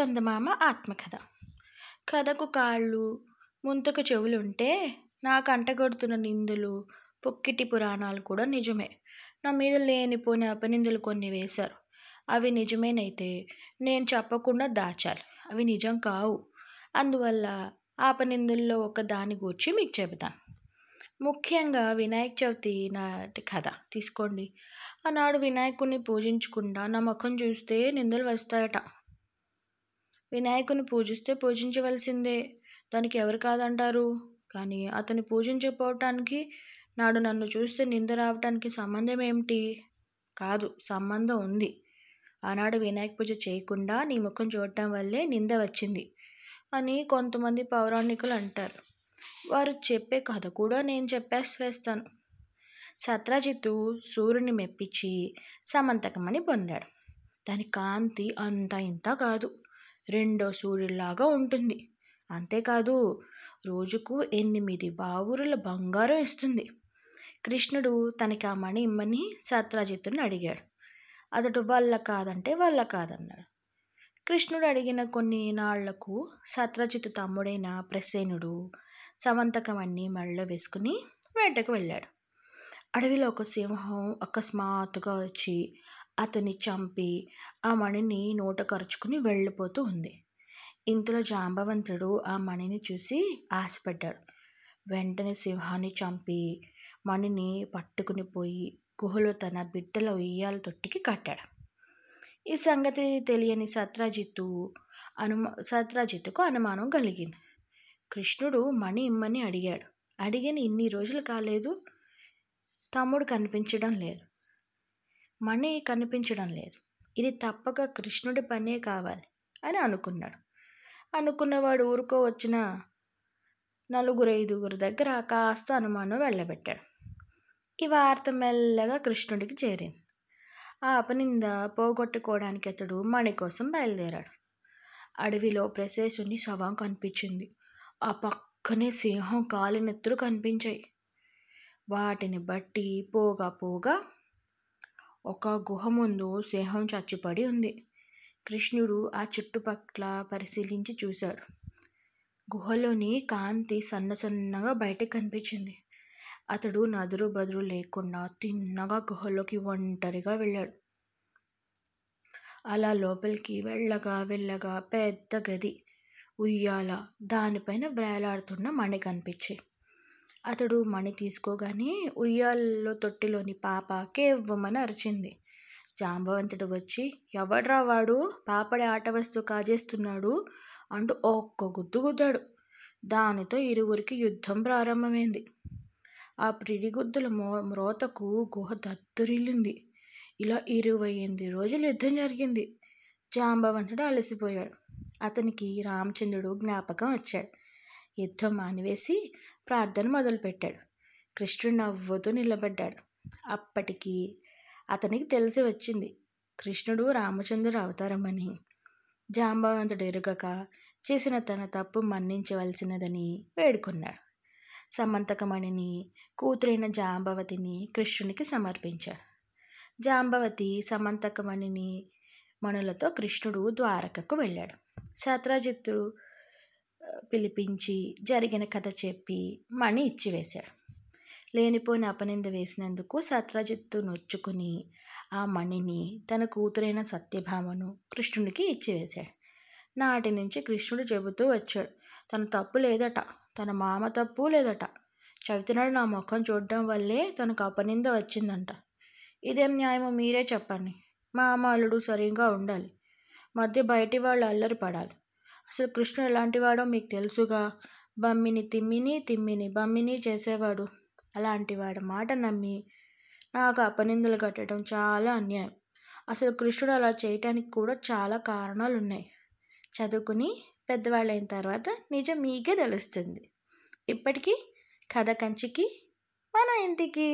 చందమామ ఆత్మకథ. కథకు కాళ్ళు ముంతకు చెవులుంటే నాకు అంటగడుతున్న నిందలు పొక్కిటి పురాణాలు కూడా నిజమే. నా మీద లేనిపోని అపనిందలు కొన్ని వేశారు. అవి నిజమేనైతే నేను చెప్పకుండా దాచాలి. అవి నిజం కావు. అందువల్ల ఆపనిందుల్లో ఒక దాని గూర్చి మీకు చెబుతాను. ముఖ్యంగా వినాయక చవితి నాటి కథ. తీసుకోండి. ఆనాడు వినాయకుడిని పూజించకుండా నా ముఖం చూస్తే నిందలు వస్తాయట. వినాయకుని పూజిస్తే పూజించవలసిందే. దానికి ఎవరు కాదంటారు? కానీ అతన్ని పూజించకపోవటానికి నాడు నన్ను చూస్తే నింద రావటానికి సంబంధం ఏమిటి? కాదు సంబంధం ఉంది. ఆనాడు వినాయక పూజ చేయకుండా నీ ముఖం చూడటం వల్లే నింద వచ్చింది అని కొంతమంది పౌరాణికులు అంటారు. వారు చెప్పే కథ కూడా నేను చెప్పేసి వేస్తాను సత్రజిత్తు సూర్యుని మెప్పించి సమంతకమని పొందాడు. దాని కాంతి అంత ఇంత కాదు. రెండో సూర్యుడిలాగా ఉంటుంది. అంతేకాదు రోజుకు ఎనిమిది బావురుల బంగారం ఇస్తుంది. కృష్ణుడు తనకి ఆ మణి ఇమ్మని సత్రజిత్తుని అడిగాడు. అతడు వల్ల కాదంటే వల్ల కాదన్నాడు. కృష్ణుడు అడిగిన కొన్ని నాళ్ళకు సత్రజిత్తు తమ్ముడైన ప్రసేనుడు సమంతకం అన్నీ మళ్ళీ వేసుకుని వేటకు వెళ్ళాడు. అడవిలో ఒక సింహం అకస్మాత్తుగా వచ్చి అతన్ని చంపి ఆ మణిని నోట కరుచుకుని వెళ్ళిపోతూ ఉంది. ఇంతలో జాంబవంతుడు ఆ మణిని చూసి ఆశపడ్డాడు. వెంటనే సింహాన్ని చంపి మణిని పట్టుకుని పోయి గుహలో తన బిడ్డల ఉయ్యాల తొట్టికి కట్టాడు. ఈ సంగతి తెలియని సత్రాజిత్తు అనుమా సత్రాజిత్తుకు అనుమానం కలిగింది. కృష్ణుడు మణి ఇమ్మని అడిగాడు. అడిగిన ఇన్ని రోజులు కాలేదు. తమ్ముడు కనిపించడం లేదు. మణి కనిపించడం లేదు. ఇది తప్పక కృష్ణుడి పనే కావాలి అని అనుకున్నాడు. అనుకున్నవాడు ఊరుకో వచ్చిన నలుగురు ఐదుగురు దగ్గర కాస్త అనుమానం వెళ్ళబెట్టాడు. ఈ వార్త మెల్లగా కృష్ణుడికి చేరింది. ఆ అపనింద పోగొట్టుకోవడానికి అతడు మణి కోసం బయలుదేరాడు. అడవిలో ప్రశేషుని శవం కనిపించింది. ఆ పక్కనే సింహం కాలినెత్తులు కనిపించాయి. వాటిని బట్టి పోగా పోగా ఒక గుహ ముందు సింహం చచ్చిపడి ఉంది. కృష్ణుడు ఆ చుట్టుపక్కల పరిశీలించి చూశాడు. గుహలోని కాంతి సన్న సన్నగా బయటకు కనిపించింది. అతడు నదురు బదురు లేకుండా తిన్నగా గుహలోకి ఒంటరిగా వెళ్ళాడు. అలా లోపలికి వెళ్ళగా వెళ్ళగా పెద్ద గది ఉయ్యాల దానిపైన వేలాడుతున్న మణి కనిపించాయి అతడు మణి తీసుకోగానే ఉయ్యాలలో తొట్టిలోని పాప కేవ్వమని అరిచింది. జాంబవంతుడు వచ్చి ఎవడ్రా వాడు? పాపడి ఆట వస్తువు కాజేస్తున్నాడు అంటూ ఒక్క గుద్దు గుద్దాడు. దానితో ఇరువురికి యుద్ధం ప్రారంభమైంది. ఆ పిడిగుద్దుల మో మ్రోతకు గుహ దద్దరిల్లింది. ఇలా ఇరవై ఎనిమిది రోజులు యుద్ధం జరిగింది. జాంబవంతుడు అలసిపోయాడు. అతనికి రామచంద్రుడు జ్ఞాపకం వచ్చాడు. యుద్ధం మానివేసి ప్రార్థన మొదలుపెట్టాడు. కృష్ణుడు నవ్వుతూ నిలబడ్డాడు. అప్పటికి అతనికి తెలిసి వచ్చింది కృష్ణుడు రామచంద్రుడు అవతారమని. జాంబవంతుడు ఎరుగక చేసిన తన తప్పు మన్నించవలసినదని వేడుకున్నాడు. సమంతకమణిని కూతురైన జాంబవతిని కృష్ణునికి సమర్పించాడు. జాంబవతి సమంతకమణిని మణులతో కృష్ణుడు ద్వారకకు వెళ్ళాడు. శత్రాజిత్తుడు పిలిపించి జరిగిన కథ చెప్పి మణి ఇచ్చివేశాడు లేనిపోని అపనింద వేసినందుకు సత్రజిత్తు నొచ్చుకుని ఆ మణిని తన కూతురైన సత్యభామను కృష్ణుడికి ఇచ్చివేశాడు నాటి నుంచి కృష్ణుడు చెబుతూ వచ్చాడు తన తప్పు లేదట తన మామ తప్పు లేదట చవితినాడు నా ముఖం చూడడం వల్లే తనకు అపనింద వచ్చిందంట. ఇదేం న్యాయమో మీరే చెప్పండి మా అల్లుడు సరిగా ఉండాలి మధ్య బయటి వాళ్ళు అల్లరి పడాలి. అసలు కృష్ణుడు ఎలాంటి వాడో మీకు తెలుసుగా? బమ్మిని తిమ్మిని తిమ్మిని బమ్మిని చేసేవాడు. అలాంటి వాడి మాట నమ్మి నాకు అపనిందలు కట్టడం చాలా అన్యాయం. అసలు కృష్ణుడు అలా చేయటానికి కూడా చాలా కారణాలు ఉన్నాయి చదువుకుని పెద్దవాళ్ళైన తర్వాత నిజం మీకే తెలుస్తుంది. ఇప్పటికీ కథ కంచికి మన ఇంటికి.